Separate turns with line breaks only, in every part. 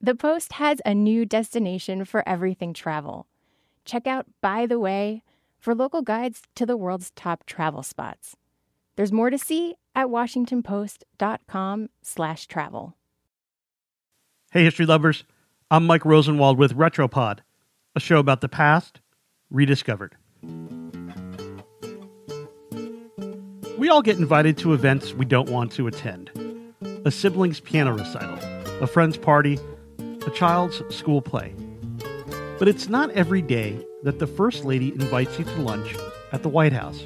The Post has a new destination for everything travel. Check out By the Way for local guides to the world's top travel spots. There's more to see at washingtonpost.com/travel.
Hey, history lovers. I'm Mike Rosenwald with Retropod, a show about the past rediscovered. We all get invited to events we don't want to attend a sibling's piano recital, a friend's party, a child's school play. But it's not every day that the First Lady invites you to lunch at the White House.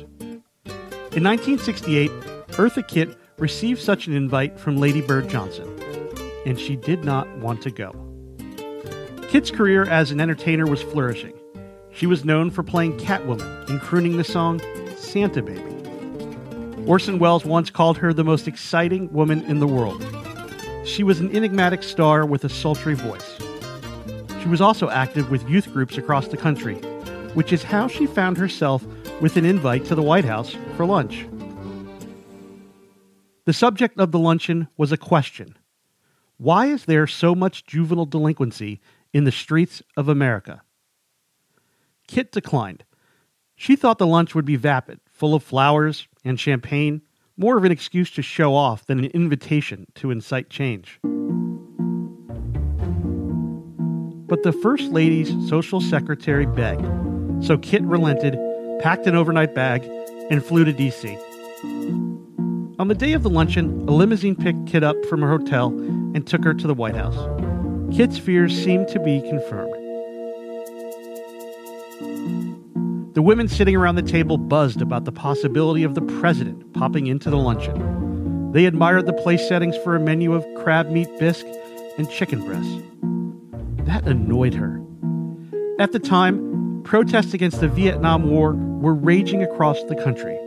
In 1968, Eartha Kitt received such an invite from Lady Bird Johnson, and she did not want to go. Kitt's career as an entertainer was flourishing. She was known for playing Catwoman and crooning the song Santa Baby. Orson Welles once called her the most exciting woman in the world. She was an enigmatic star with a sultry voice. She was also active with youth groups across the country, which is how she found herself with an invite to the White House for lunch. The subject of the luncheon was a question Why is there so much juvenile delinquency in the streets of America? Kitt declined. She thought the lunch would be vapid, full of flowers and champagne, more of an excuse to show off than an invitation to incite change. But the First Lady's social secretary begged, so Kitt relented, packed an overnight bag, and flew to D.C. On the day of the luncheon, a limousine picked Kitt up from her hotel and took her to the White House. Kitt's fears seemed to be confirmed. The women sitting around the table buzzed about the possibility of the president popping into the luncheon. They admired the place settings for a menu of crab meat bisque and chicken breasts. That annoyed her. At the time, protests against the Vietnam War were raging across the country.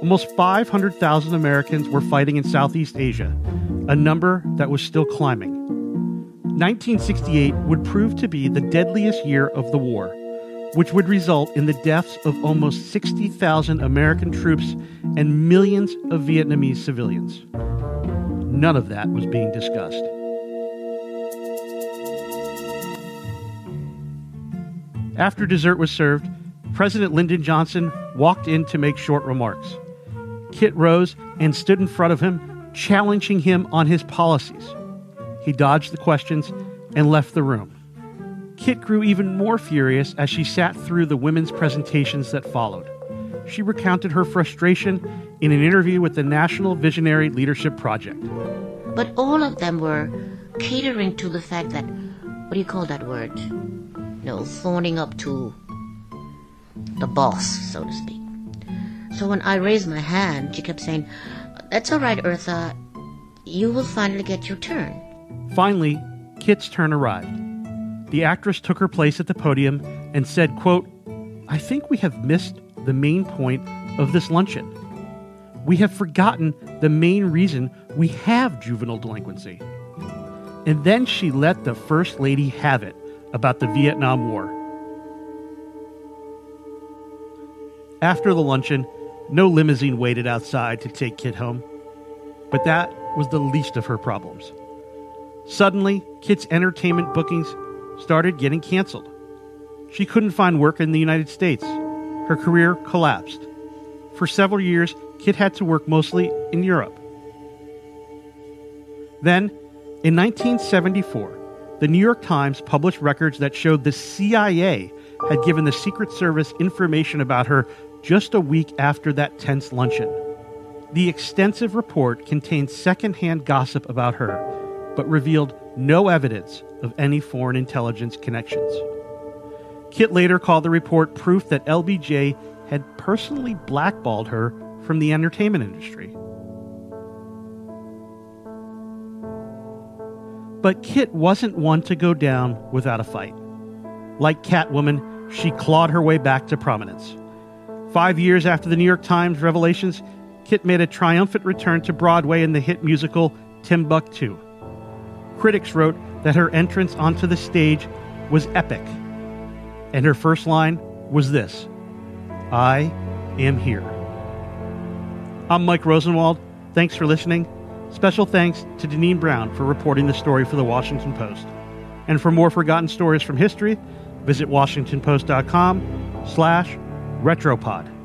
Almost 500,000 Americans were fighting in Southeast Asia, a number that was still climbing. 1968 would prove to be the deadliest year of the war which would result in the deaths of almost 60,000 American troops and millions of Vietnamese civilians. None of that was being discussed. After dessert was served, President Lyndon Johnson walked in to make short remarks. Kitt rose and stood in front of him, challenging him on his policies. He dodged the questions and left the room. Kitt grew even more furious as she sat through the women's presentations that followed. She recounted her frustration in an interview with the National Visionary Leadership Project.
But all of them were catering to the fact that, what do you call that word? No, phoning up to the boss, so to speak. So when I raised my hand, she kept saying, That's all right, Eartha. You will finally get your turn.
Finally, Kitt's turn arrived the actress took her place at the podium and said, quote, I think we have missed the main point of this luncheon. We have forgotten the main reason we have juvenile delinquency. And then she let the First Lady have it about the Vietnam War. After the luncheon, no limousine waited outside to take Kitt home. But that was the least of her problems. Suddenly, Kitt's entertainment bookings started getting canceled. She couldn't find work in the United States. Her career collapsed. For several years, Kitt had to work mostly in Europe. Then, in 1974, the New York Times published records that showed the CIA had given the Secret Service information about her just a week after that tense luncheon. The extensive report contained secondhand gossip about her, but revealed no evidence of any foreign intelligence connections. Kitt later called the report proof that LBJ had personally blackballed her from the entertainment industry. But Kitt wasn't one to go down without a fight. Like Catwoman, she clawed her way back to prominence. Five years after the New York Times revelations, Kitt made a triumphant return to Broadway in the hit musical Timbuktu. Critics wrote that her entrance onto the stage was epic. And her first line was this I am here. I'm Mike Rosenwald. Thanks for listening. Special thanks to Deneen Brown for reporting the story for the Washington Post. And for more forgotten stories from history, visit washingtonpost.com slash retropod.